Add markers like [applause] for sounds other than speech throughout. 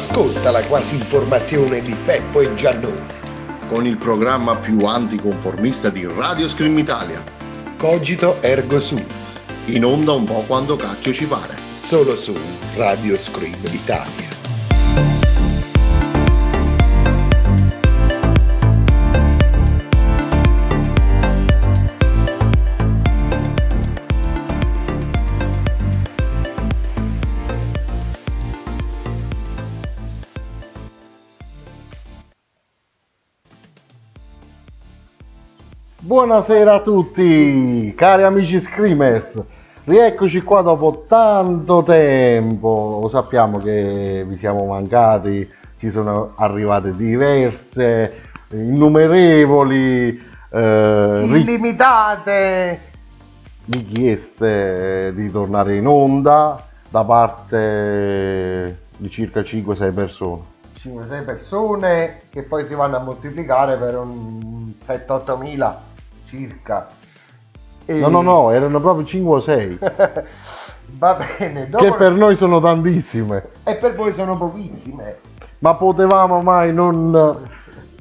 Ascolta la quasi informazione di Peppo e Giannone. Con il programma più anticonformista di Radio Scream Italia. Cogito ergo sum. In onda un po' quando cacchio ci pare. Solo su Radio Scream Italia. Buonasera a tutti, cari amici Screamers. Rieccoci qua dopo tanto tempo. Lo sappiamo che vi siamo mancati, ci sono arrivate diverse, innumerevoli, eh, illimitate. richieste di tornare in onda da parte di circa 5-6 persone. 5-6 persone che poi si vanno a moltiplicare per un 7-8 mila circa. E- No, no, no, erano proprio 5 o 6, [laughs] Va bene, dopo... che per noi sono tantissime. e per voi sono pochissime. Ma potevamo mai non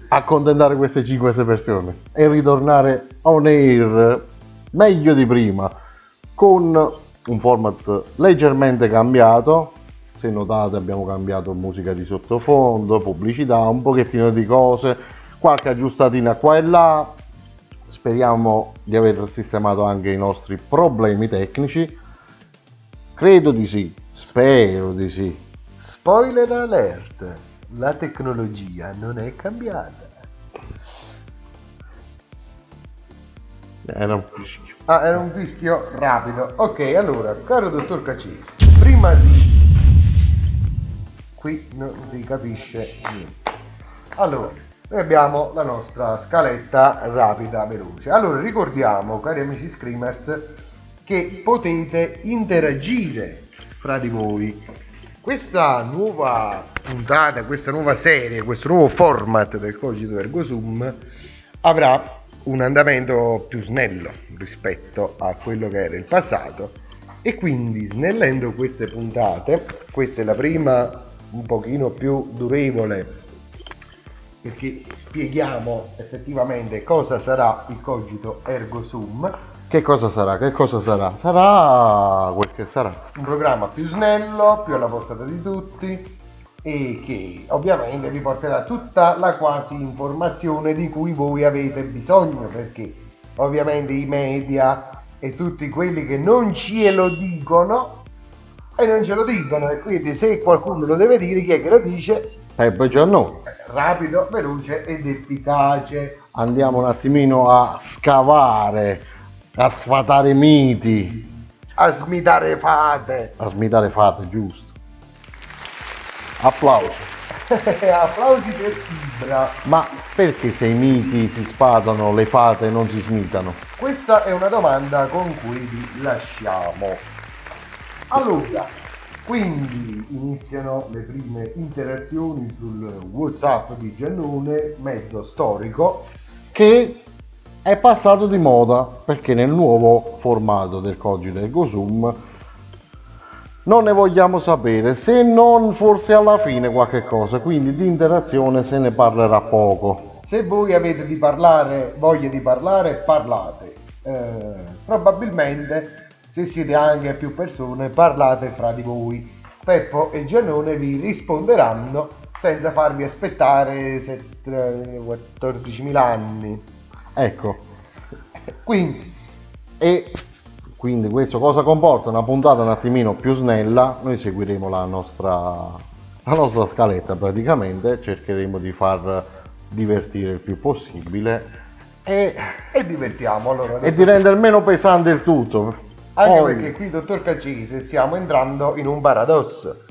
accontentare queste 5-6 persone e ritornare on air meglio di prima con un format leggermente cambiato. Se notate abbiamo cambiato musica di sottofondo, pubblicità, un pochettino di cose, qualche aggiustatina qua e là. Speriamo di aver sistemato anche i nostri problemi tecnici. Credo di sì, spero di sì. Spoiler alert, la tecnologia non è cambiata. Era un fischio. Ah, era un fischio rapido. Ok, allora, caro dottor Caccesi, prima di... Qui non si capisce niente. Allora, noi abbiamo la nostra scaletta rapida, veloce. Allora, ricordiamo, cari amici screamers, che potete interagire fra di voi. Questa nuova puntata, questa nuova serie, questo nuovo format del Cogito Ergo Sum avrà un andamento più snello rispetto a quello che era il passato e quindi snellendo queste puntate, questa è la prima un pochino più durevole perché spieghiamo effettivamente cosa sarà il cogito ergo sum, Che cosa sarà? Che cosa sarà? Sarà quel che sarà. un programma più snello, più alla portata di tutti e che ovviamente vi porterà tutta la quasi informazione di cui voi avete bisogno perché ovviamente i media e tutti quelli che non ce lo dicono e non ce lo dicono e quindi se qualcuno lo deve dire chi è che lo dice E poi già no. rapido, veloce ed efficace Andiamo un attimino a scavare, a sfatare miti, a smitare fate a smitare fate, giusto. Applauso. [laughs] applausi per Fibra Ma perché se i miti si sfatano, le fate non si smitano? Questa è una domanda con cui vi lasciamo. Allora, quindi iniziano le prime interazioni sul WhatsApp di Giannone, mezzo storico. Che è passato di moda perché nel nuovo formato del cogito ergo sum non ne vogliamo sapere se non forse alla fine qualche cosa quindi di interazione se ne parlerà poco Se voi avete di parlare, voglia di parlare, parlate. Eh, probabilmente, se siete anche più persone, parlate fra di voi. Peppo e Giannone vi risponderanno senza farvi aspettare set- 14.000 anni. ecco Quindi, e quindi questo cosa comporta una puntata un attimino più snella noi seguiremo la nostra la nostra scaletta praticamente cercheremo di far divertire il più possibile e, e divertiamo allora. e di rendere meno pesante il tutto Anche Poi- perché qui, dottor Caccese, stiamo entrando in un paradosso.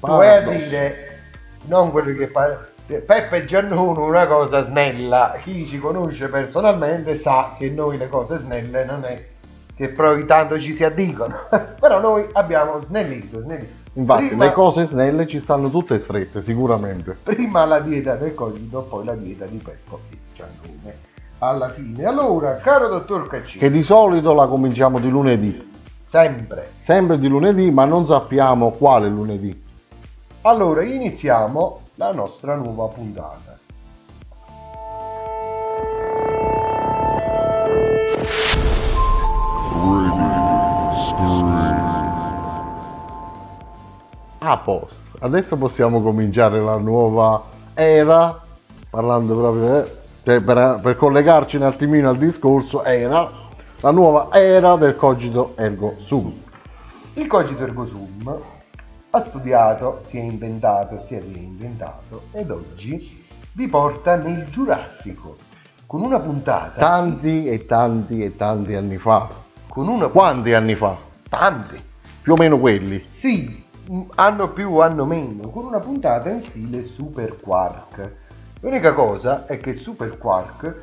Tu vai a dire, non quello che fa... Peppe e Giannuno una cosa snella, chi ci conosce personalmente sa che noi le cose snelle non è che poi tanto ci si addicono, [laughs] però noi abbiamo snellito, snellito. infatti prima, le cose snelle ci stanno tutte strette sicuramente prima la dieta del cogito, poi la dieta di Peppo e Giannone. Alla fine, allora, caro dottor Caccese, che di solito la cominciamo di lunedì sempre. Sempre di lunedì, ma non sappiamo quale lunedì. Allora iniziamo la nostra nuova puntata. A posto. Adesso possiamo cominciare la nuova era, parlando proprio, eh, cioè per, per collegarci un attimino al discorso, era la nuova era del cogito ergo sum. Il cogito ergo sum ha studiato, si è inventato, si è reinventato ed oggi vi porta nel Giurassico con una puntata Tanti e tanti e tanti anni fa. con una Quanti anni fa? tanti Più o meno quelli. sì hanno più hanno meno con una puntata in stile Super Quark l'unica cosa è che Super Quark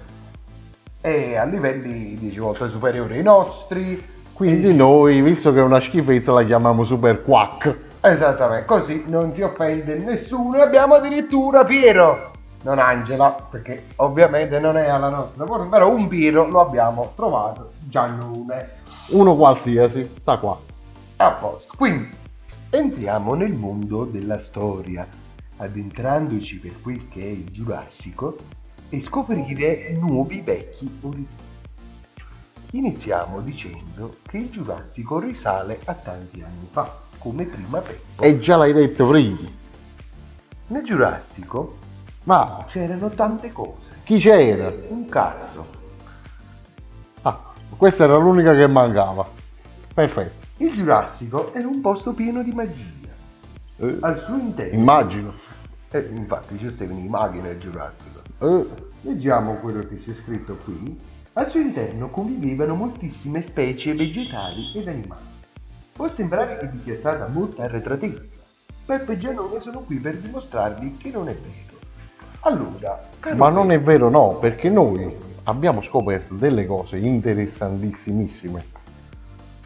è a livelli 10 volte superiori ai nostri Quindi noi, visto che è una schifezza, la chiamiamo super quack. Esattamente, così non si offende nessuno. E abbiamo addirittura Piero, non Angela, perché ovviamente non è alla nostra porta, però un Piero lo abbiamo trovato, Giannone. Uno qualsiasi, sta qua. A posto. Quindi entriamo nel mondo della storia, addentrandoci per quel che è il Giurassico e scoprire nuovi vecchi orizzonti. Iniziamo dicendo che il Giurassico risale a tanti anni fa, come prima Peppo. E già l'hai detto prima. Nel Giurassico Ma c'erano tante cose. chi c'era? Un cazzo. Ah, questa era l'unica che mancava. Perfetto. Il Giurassico era un posto pieno di magia. Eh, Al suo interno. immagino. Eh, infatti ci stavano i maghi nel Giurassico. Eh, Leggiamo quello che c'è scritto qui. Al suo interno convivevano moltissime specie vegetali ed animali. Può sembrare che vi sia stata molta arretratezza. Peppe e Giannone sono qui per dimostrarvi che non è vero. Allora, ma non è vero no, perché noi abbiamo scoperto delle cose interessantissimissime.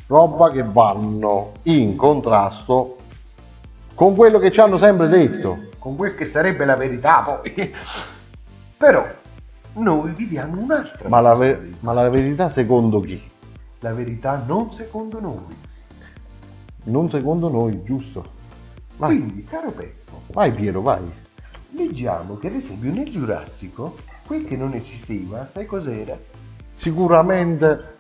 Roba che vanno in contrasto con quello che ci hanno sempre detto. con quel che sarebbe la verità poi. Però noi vi diamo un'altra Ma la, ve- possibilità. ma la verità secondo chi? La verità non secondo noi. Non secondo noi, giusto? Vai, Quindi, caro Peppo, vai Piero, vai. leggiamo che ad esempio nel Giurassico quel che non esisteva, sai cos'era? Sicuramente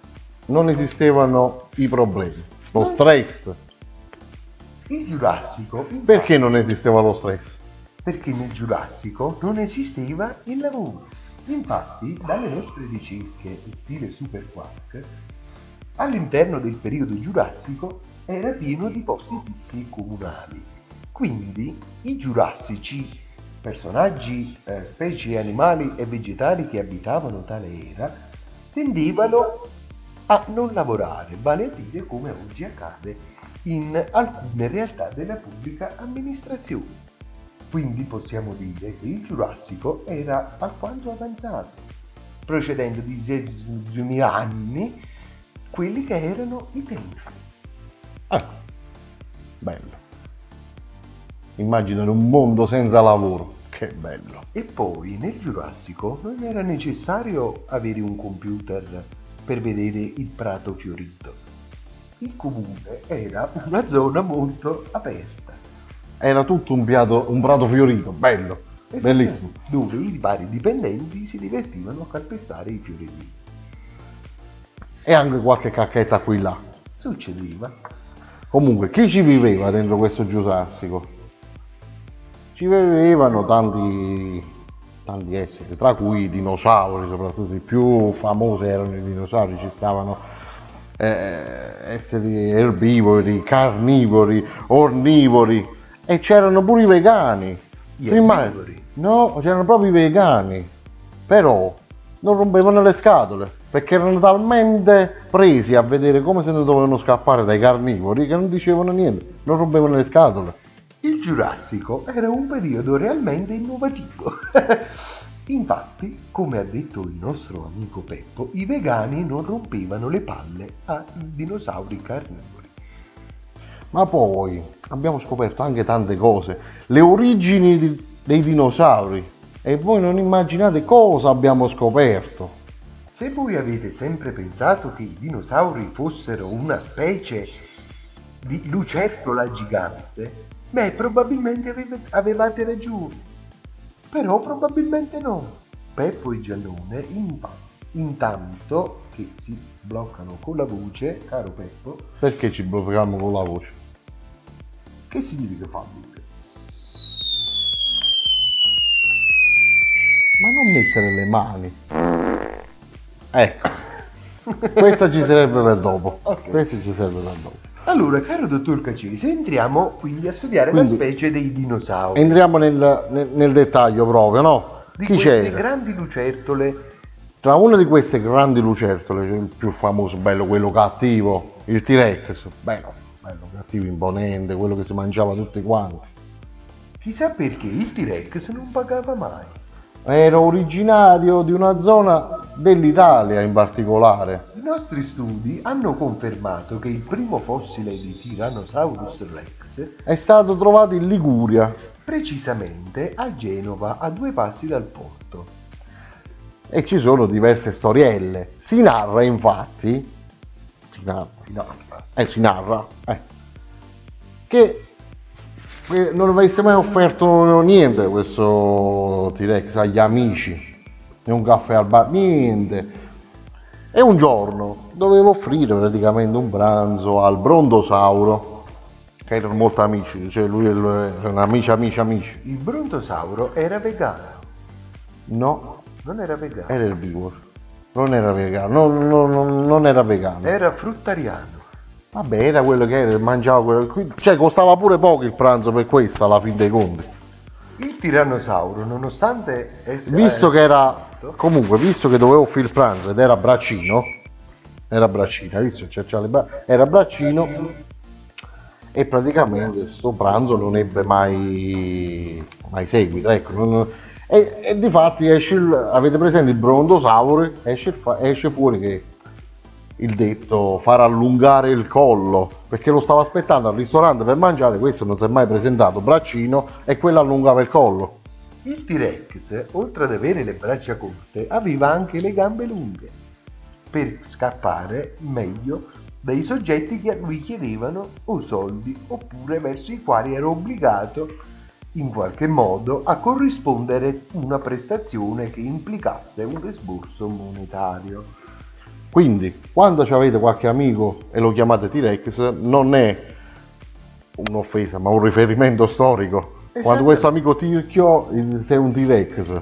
non esistevano i problemi. Lo stress. Il Giurassico. Perché non esisteva lo stress? Perché nel Giurassico non esisteva il lavoro. Infatti, dalle nostre ricerche in stile Super Quark, all'interno del periodo giurassico era pieno di posti fissi comunali. Quindi i giurassici, personaggi, eh, specie animali e vegetali che abitavano tale era, tendevano a non lavorare, vale a dire come oggi accade in alcune realtà della pubblica amministrazione. Quindi possiamo dire che il Giurassico era alquanto avanzato, procedendo di 10.000 anni quelli che erano i tempi. Ah, bello. Immaginare un mondo senza lavoro. Che bello. E poi nel Giurassico non era necessario avere un computer per vedere il prato fiorito. Il comune era una zona molto aperta. Era tutto un, piato, un prato fiorito, bello, bellissimo. Dove i vari dipendenti si divertivano a calpestare i fiorini. E anche qualche cacchetta qui là. Succedeva. Comunque, chi ci viveva dentro questo Giurassico? Ci vivevano tanti, tanti esseri, tra cui i dinosauri, soprattutto i più famosi erano i dinosauri, ci stavano eh, esseri erbivori, carnivori, ornivori e c'erano pure i vegani. Gli erbivori? No, c'erano proprio i vegani, però non rompevano le scatole perché erano talmente presi a vedere come se ne dovevano scappare dai carnivori che non dicevano niente, non rompevano le scatole. Il Giurassico era un periodo realmente innovativo. [laughs] Infatti, come ha detto il nostro amico Peppo, i vegani non rompevano le palle ai dinosauri carnivori. Ma poi abbiamo scoperto anche tante cose, le origini di- dei dinosauri e voi non immaginate cosa abbiamo scoperto. Se voi avete sempre pensato che i dinosauri fossero una specie di lucertola gigante, beh, probabilmente avevate ragione. Però probabilmente no. Peppo e Giannone, in- intanto che si bloccano con la voce, caro Peppo, Perché ci blocchiamo con la voce? che significa Fabio? Ma non mettere le mani. Ecco. Questa ci serve per dopo. Ok. Questa ci serve per dopo. Allora, caro dottor Cacesi, entriamo quindi a studiare Quindi- la specie dei dinosauri. Entriamo nel, nel- nel dettaglio proprio, no? di Chi queste c'era? grandi lucertole Tra una di queste grandi lucertole, il più famoso, bello, quello cattivo, il T-Rex, bello, bello, cattivo, imponente, quello che si mangiava tutti quanti. Chissà perché il T-Rex non pagava mai. Era originario di una zona dell'Italia in particolare. I nostri studi hanno confermato che il primo fossile di Tyrannosaurus Rex, È stato trovato in Liguria precisamente a Genova, a due passi dal porto. e ci sono diverse storielle. Si narra infatti, si narra, Si narra. eh, si narra, eh, che non aveste mai offerto niente questo T-Rex agli amici, né un caffè al bar, niente. E un giorno dovevo offrire praticamente un pranzo al brontosauro, che erano molto amici, cioè lui erano amici, amici, amici. Il brontosauro era vegano. No, Non era vegano. era erbivoro, non era vegano, non- non- non era vegano. Era fruttariano. Vabbè, era quello che era, mangiava quello. Cioè, costava pure poco il pranzo per questo, alla fin dei conti. Il tirannosauro, nonostante essere... Visto che era. Comunque, visto che dovevo offrire il pranzo ed era braccino. Era braccino, hai visto? C'è- c'ha le bra- era braccino. E praticamente sto pranzo non ebbe mai. mai seguito. Ecco. non- e, e di fatti esce il, avete presente il brontosauro? Esce, esce fuori che il detto far allungare il collo perché lo stavo aspettando al ristorante per mangiare questo non si è mai presentato braccino e quello allungava il collo Il T-Rex, oltre ad avere le braccia corte, aveva anche le gambe lunghe per scappare meglio dai soggetti che a lui chiedevano o soldi oppure verso i quali era obbligato in qualche modo a corrispondere una prestazione che implicasse un esborso monetario. Quindi quando avete qualche amico e lo chiamate T-Rex non è un'offesa ma un riferimento storico. Esatto. quando questo amico Tirchio sei un T-Rex.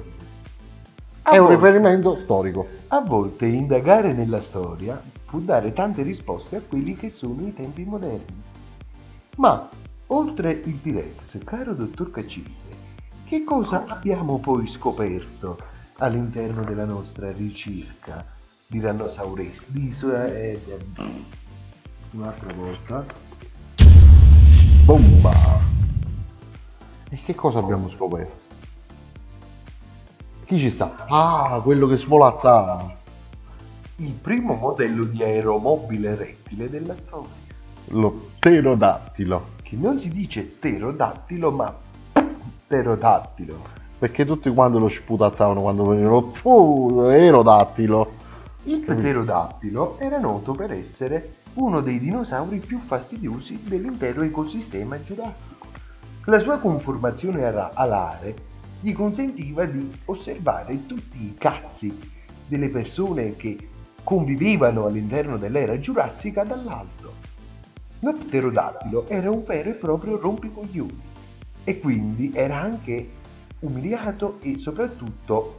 È un volte- riferimento storico. A volte indagare nella storia può dare tante risposte a quelli che sono i tempi moderni. Ma, oltre il T-Rex, caro dottor Caccise, che cosa abbiamo poi scoperto all'interno della nostra ricerca di Rannosaurus? Di, su- eh, un'altra volta. bomba e che cosa abbiamo scoperto? chi ci sta? ah quello che svolazzava Il primo modello di aeromobile rettile della storia, lo pterodattilo che non si dice pterodattilo ma pterodattilo. perché tutti quanti lo sputazzavano quando venivano oh, aerodattilo Il pterodattilo era noto per essere uno dei dinosauri più fastidiosi dell'intero ecosistema giurassico. La sua conformazione alare gli consentiva di osservare tutti i cazzi delle persone che convivevano all'interno dell'era giurassica dall'alto. Lo pterodattilo era un vero e proprio rompicoglioni e quindi era anche umiliato e soprattutto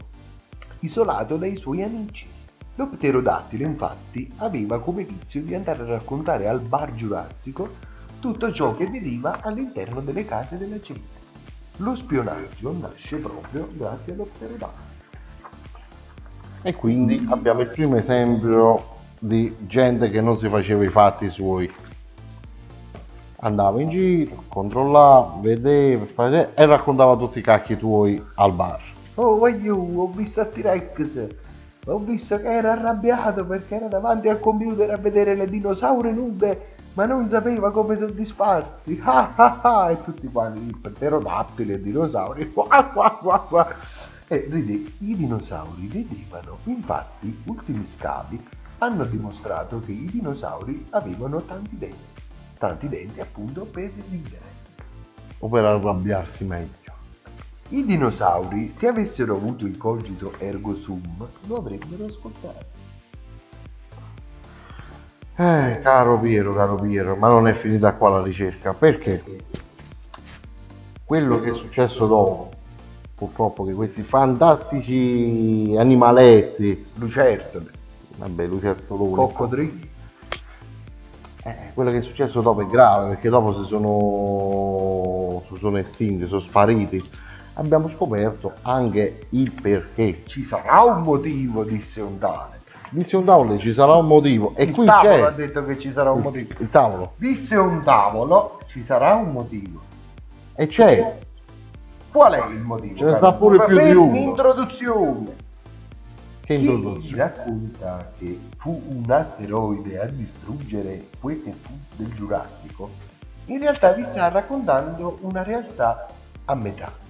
isolato dai suoi amici. Lo pterodattilo infatti aveva come vizio di andare a raccontare al bar giurassico tutto ciò che vedeva all'interno delle case della gente. Lo spionaggio nasce proprio grazie allo pterodattilo. e quindi abbiamo il primo esempio di gente che non si faceva i fatti suoi andava in giro controllava vedeva e raccontava tutti i cacchi tuoi al bar Oh, voglio, ho visto a T-Rex. Ho visto che era arrabbiato perché era davanti al computer a vedere le dinosauri nude, ma non sapeva come soddisfarsi. [laughs] Ah ah ah! E tutti quanti, il pterodattilo e dinosauri. [laughs] Qua, qua, qua, qua. E vedi, i dinosauri vedevano, infatti ultimi scavi hanno dimostrato che i dinosauri avevano tanti denti, tanti denti appunto per ridere. O per arrabbiarsi meglio. I dinosauri, se avessero avuto il cogito ergo sum, lo avrebbero ascoltato. Eh, caro Piero, caro Piero, ma non è finita qua la ricerca. Perché? Quello che è successo dopo, purtroppo che questi fantastici animaletti, Lucertole, vabbè, lucertoloni, coccodrilli, eh, quello che è successo dopo è grave perché dopo si sono, si sono estinti, sono spariti. Abbiamo scoperto anche il perché. ci sarà un motivo, disse un tale. Disse un tavolo, ci sarà un motivo. E il qui tavolo ha c'è detto che ci sarà un motivo. il tavolo. Disse un tavolo, ci sarà un motivo. E c'è. Qual è il motivo? Ce ne sta pure più di uno. Introduzione. Che Chi introduzione. racconta che fu un asteroide a distruggere quel che fu del Giurassico, in realtà vi sta raccontando una realtà a metà.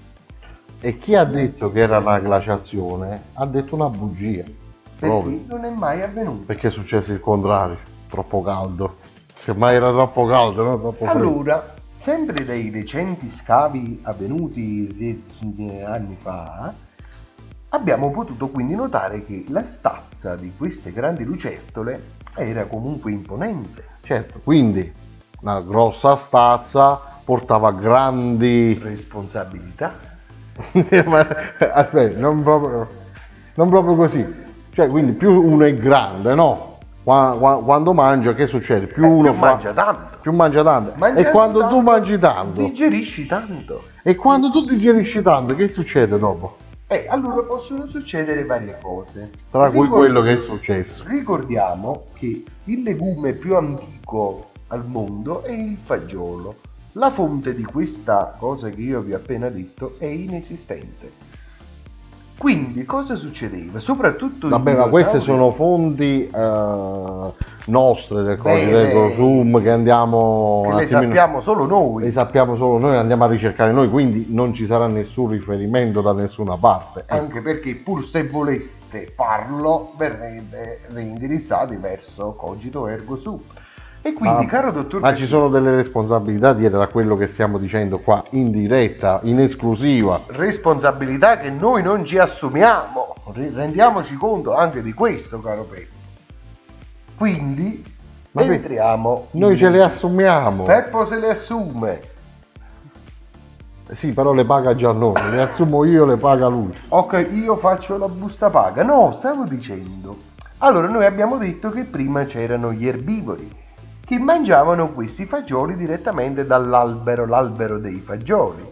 E chi ha detto che era una glaciazione ha detto una bugia. Proprio. Perché non è mai avvenuto. Perché è successo il contrario. Troppo caldo. Semmai era troppo caldo, no? Troppo freddo. Allora, sempre dai recenti scavi avvenuti se- anni fa, abbiamo potuto quindi notare che la stazza di queste grandi lucertole era comunque imponente. Certo, quindi una grossa stazza portava grandi... Responsabilità. [laughs] Aspetta, non proprio, non proprio così. Cioè, quindi più uno è grande, no? Qua- qua- Quando mangia, che succede? Più Eh, uno più fa- mangia tanto. più mangia tanto. Mangiando e quando tu tanto, mangi tanto, Digerisci tanto. e quando tu digerisci tanto, che succede dopo? E allora possono succedere varie cose. Tra cui Ricor- quello che è successo. Ricordiamo che il legume più antico al mondo è il fagiolo. La fonte di questa cosa che io vi ho appena detto è inesistente. Quindi cosa succedeva? Soprattutto Vabbè, ma queste sono fonti eh, nostre del codice del Zoom che andiamo che le attimino- sappiamo solo noi. le sappiamo solo noi, andiamo a ricercare noi, quindi non ci sarà nessun riferimento da nessuna parte. Ecco. Anche perché pur se voleste farlo verrete reindirizzati verso cogito ergo sum. E quindi, Ma- caro dottor Ma ci sono delle responsabilità dietro a quello che stiamo dicendo qua, in diretta, in esclusiva. responsabilità che noi non ci assumiamo. Re- Rendiamoci conto anche di questo, caro Peppo. Quindi Ma entriamo. Noi ce le assumiamo. Peppo se le assume. Sì, però le paga già noi, le assumo io, le paga lui. Ok, io faccio la busta paga. No, stavo dicendo. Allora, noi abbiamo detto che prima c'erano gli erbivori che mangiavano questi fagioli direttamente dall'albero, l'albero dei fagioli.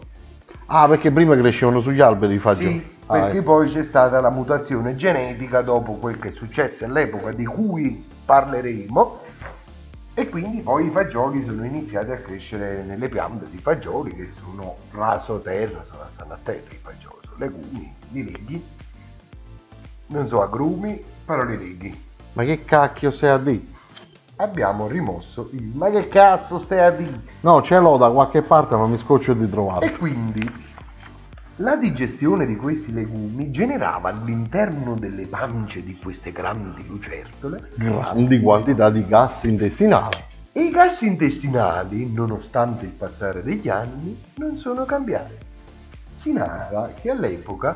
Ah, perché prima crescevano sugli alberi i fagioli. Sì, Ah, perché ecco. poi c'è stata la mutazione genetica dopo quel che è successo all'epoca di cui parleremo e quindi poi i fagioli sono iniziati a crescere nelle piante di fagioli che sono raso terra, sono stanno a terra i fagioli, sono legumi, li leghi, non so agrumi, però li leghi. Ma che cacchio sei a dire? Abbiamo rimosso il ma che cazzo stai a dire? No, ce l'ho da qualche parte, ma mi scoccio di trovarlo. E quindi la digestione di questi legumi generava all'interno delle pance di queste grandi lucertole Grandi quantità di gas intestinali. e i gas intestinali, nonostante il passare degli anni, non sono cambiati. Si narra che all'epoca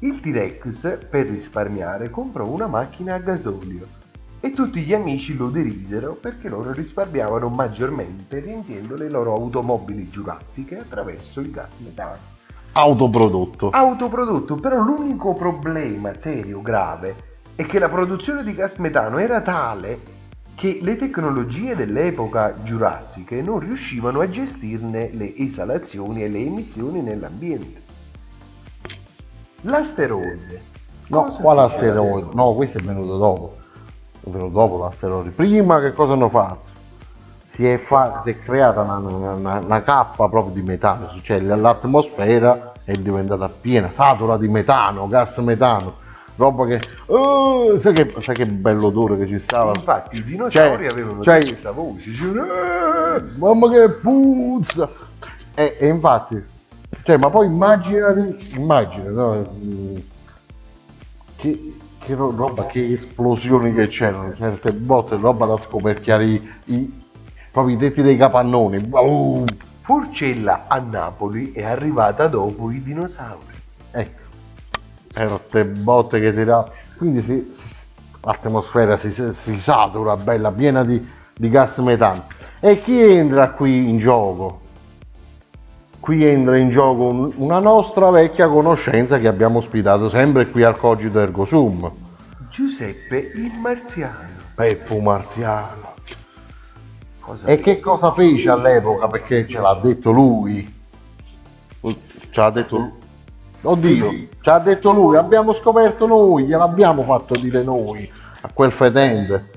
il T-Rex, per risparmiare, comprò una macchina a gasolio e tutti gli amici lo derisero perché loro risparmiavano maggiormente riempiendo le loro automobili giurassiche attraverso il gas metano. Autoprodotto. autoprodotto, però l'unico problema serio, grave, è che la produzione di gas metano era tale che le tecnologie dell'epoca giurassiche non riuscivano a gestirne le esalazioni e le emissioni nell'ambiente. L'asteroide. No, quale asteroide? l'asteroide? No, questo è venuto dopo. Venuto dopo l'asteroide. Prima che cosa hanno fatto? Si è, fa- si è creata una, una- una- cappa proprio di metano, cioè l'atmosfera è diventata piena, satura di metano, gas metano, roba che... Oh, sai, che sai che bello odore che ci stava? Infatti i dinosauri Cioè, avevano cioè- questa voce, dicevano, "Eh!" Mamma che puzza! E, e infatti Cioè, ma poi immaginati, immagina, no? Mm, Che, che ro- roba, che esplosioni che c'erano, certe botte, roba da scoperchiare i, i- proprio i tetti dei capannoni. Boom! Forcella a Napoli è arrivata dopo i dinosauri. Ecco, ste botte che ti dà. Quindi si- si- l'atmosfera si, si satura, bella, piena di, di gas metano. E chi entra qui in gioco? Qui entra in gioco un- una nostra vecchia conoscenza che abbiamo ospitato sempre qui al Cogito Ergo Sum, Giuseppe il Marziano. Peppo Marziano. Cosa E che cosa fece all'epoca? Perché ce l'ha detto lui. Ce l'ha detto lui. Oddio, ce l'ha detto lui, abbiamo scoperto noi, gliel'abbiamo fatto dire noi a quel fedente.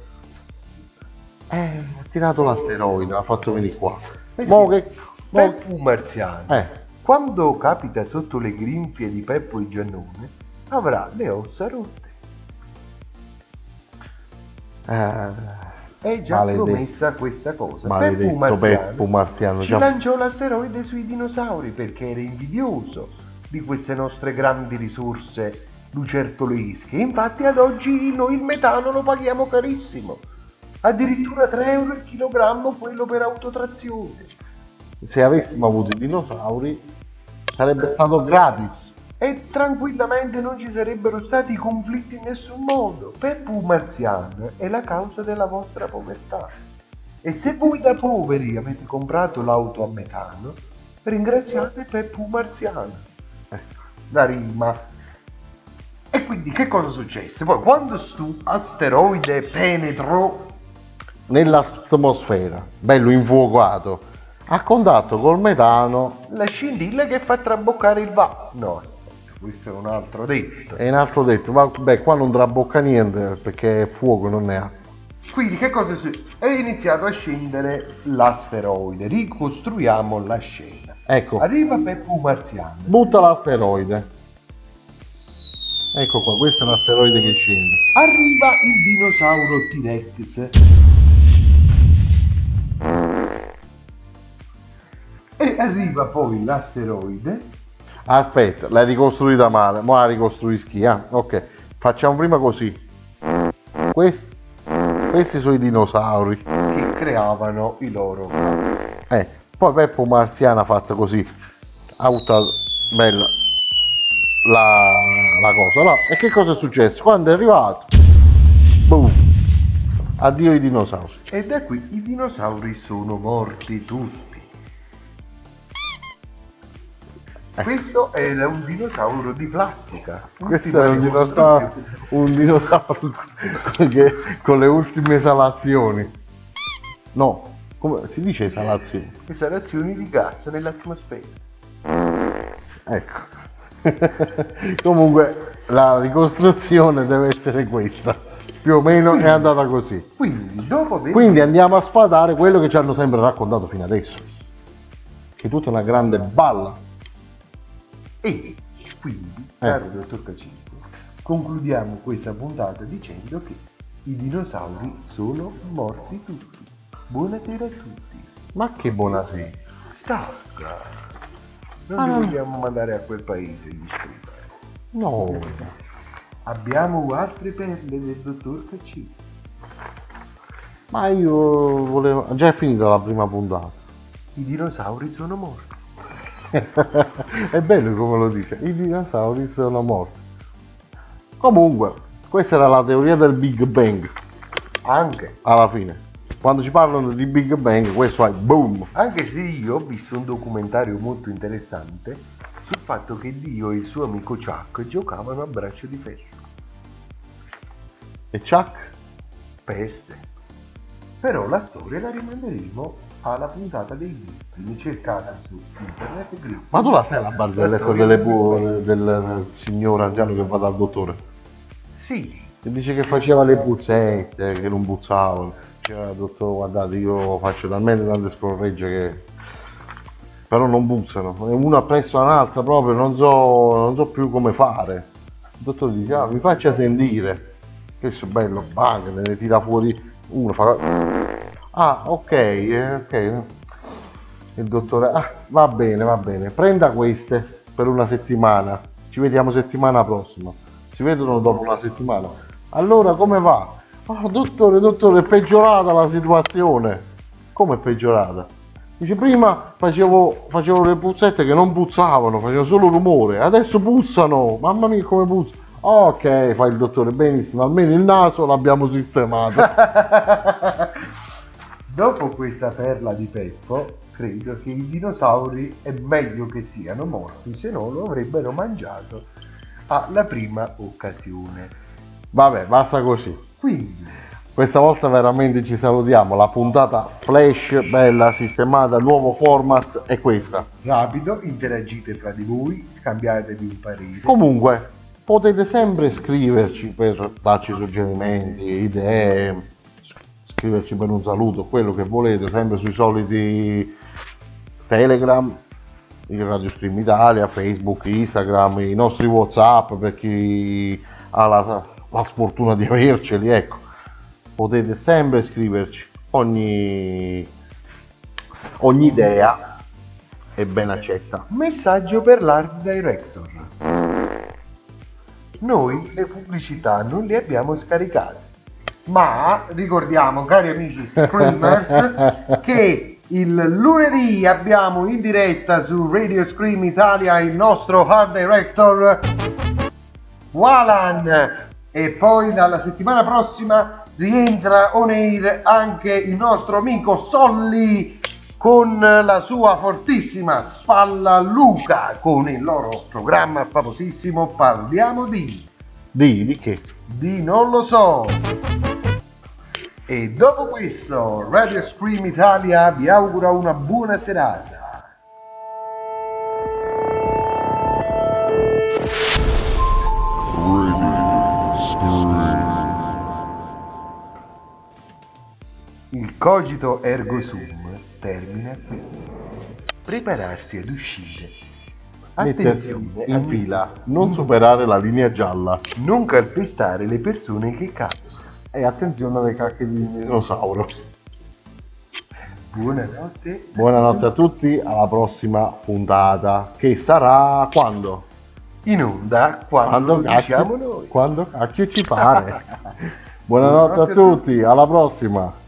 Eh, ha tirato l'asteroide, l'ha fatto venire qua. Mo che... Peppo Marziano. Eh, Quando capita sotto le grinfie di Peppo il Giannone, avrà le ossa rotte. eh, È già Maledetto. promessa questa cosa. Peppo maledetto Marziano Peppo Marziano. ci già- lanciò l'asteroide sui dinosauri perché era invidioso di queste nostre grandi risorse lucertolesche. Infatti ad oggi noi il metano lo paghiamo carissimo. Addirittura 3 euro il chilogrammo quello per autotrazione. Se avessimo avuto i dinosauri sarebbe stato gratis. E tranquillamente non ci sarebbero stati conflitti in nessun modo. Peppo Marziano è la causa della vostra povertà. E se voi da poveri avete comprato l'auto a metano, ringraziate Peppo Marziano. Ecco, la rima. E quindi che cosa successe? Poi quando stu asteroide penetrò Nell'atmosfera, bello infuocato, a contatto col metano la scintilla che fa traboccare il va. No, questo è un altro detto. E un altro detto, vabbè, qua non trabocca niente perché è fuoco, non è acqua. Quindi che cosa succede? È iniziato a scendere l'asteroide, ricostruiamo la scena. Ecco, Arriva Peppo Marziano. butta l'asteroide. Ecco qua, questo è l'asteroide che scende. Arriva il dinosauro T-Rex. E arriva poi l'asteroide. Aspetta, l'hai ricostruita male, ma la ricostruischi, ah, ok. Facciamo prima così. Questi, questi sono i dinosauri. che creavano i loro gas. Eh, poi Peppo Marziano ha fatto così. Ha buttato, bella, la, la cosa. No, e che cosa è successo? Quando è arrivato, boom, addio i dinosauri. E da qui i dinosauri sono morti tutti. Questo era un dinosauro di plastica. Questo è un dinosauro, un dinosauro [laughs] che, con le ultime esalazioni. No, come si dice esalazioni? Esalazioni di gas nell'atmosfera. Ecco. [laughs] Comunque la ricostruzione deve essere questa. Più o meno è andata così. Quindi, dopo aver Quindi andiamo a sfatare quello che ci hanno sempre raccontato fino adesso. Che è tutta una grande balla. E quindi, Eh. caro dottor Cacinto, concludiamo questa puntata dicendo che i dinosauri sono morti tutti. Buonasera a tutti. Ma che buonasera. Stacca. Non Ah. li vogliamo mandare a quel paese gli scrivani. No. Abbiamo altre perle del dottor Cacinto. Ma io volevo. Già è finita la prima puntata. I dinosauri sono morti. [laughs] è bello come lo dice. I dinosauri sono morti. Comunque, questa era la teoria del Big Bang. Anche, Alla fine. Quando ci parlano di Big Bang, questo è boom. anche se io ho visto un documentario molto interessante sul fatto che Dio e il suo amico Chuck giocavano a braccio di ferro. E Chuck? perse. Però la storia la rimanderemo alla puntata dei Griffin cercata su internet Griffin. Ma tu la sai la barzelletta delle del pu- del signor anziano che va dal dottore? Sì, Che dice che faceva le puzzette, che non puzzavano. Diceva, dottore, guardate, io faccio talmente tante scorregge che... Però non puzzano. E una appresso all'altra proprio, non so, non so più come fare. Il dottore dice, ah, mi faccia sentire. Questo è bello, bang, ne tira fuori uno, fa... Ah, ok, eh, ok. Il dottore, ah, va bene, va bene, prenda queste per una settimana. Ci vediamo settimana prossima. Si vedono dopo una settimana. Allora come va? Ah, dottore, dottore, è peggiorata la situazione. Come è peggiorata? Dice, prima facevo, facevo le puzzette che non puzzavano, facevano solo rumore, adesso puzzano, mamma mia come puzza. Ok, fa il dottore, benissimo, almeno il naso l'abbiamo sistemato. [laughs] Dopo questa perla di Peppo, credo che i dinosauri è meglio che siano morti, se no lo avrebbero mangiato alla prima occasione. Vabbè, basta così. Quindi, Questa volta veramente ci salutiamo. La puntata flash, bella, sistemata, nuovo format è questa. rapido, interagite tra di voi, scambiatevi un parere. Comunque, potete sempre scriverci per darci suggerimenti, idee, scriverci per un saluto, quello che volete, sempre sui soliti Telegram, il Radio Stream Italia, Facebook, Instagram, i nostri Whatsapp per chi ha la, la sfortuna di averceli, ecco. Potete sempre scriverci ogni, ogni idea è ben accetta. Messaggio per l'art director. Noi le pubblicità non le abbiamo scaricate, ma ricordiamo, cari amici screamers, [laughs] che il lunedì abbiamo in diretta su Radio Scream Italia il nostro art director Walan e poi dalla settimana prossima rientra on air anche il nostro amico Solly con la sua fortissima spalla Luca con il loro programma famosissimo Parliamo di Di, di che? di non lo so. E dopo questo Radio Scream Italia vi augura una buona serata. Il cogito ergo sum termina qui. Prepararsi ad uscire. Mettersi Attenzione in a fila, non superare la linea gialla non calpestare le persone che cadono. E attenzione alle cacche di dinosauro. Buonanotte. Buonanotte a tutti, alla prossima puntata che sarà quando? In onda quando, lo diciamo noi. Quando cacchio ci [laughs] pare. Buonanotte a tutti, alla prossima.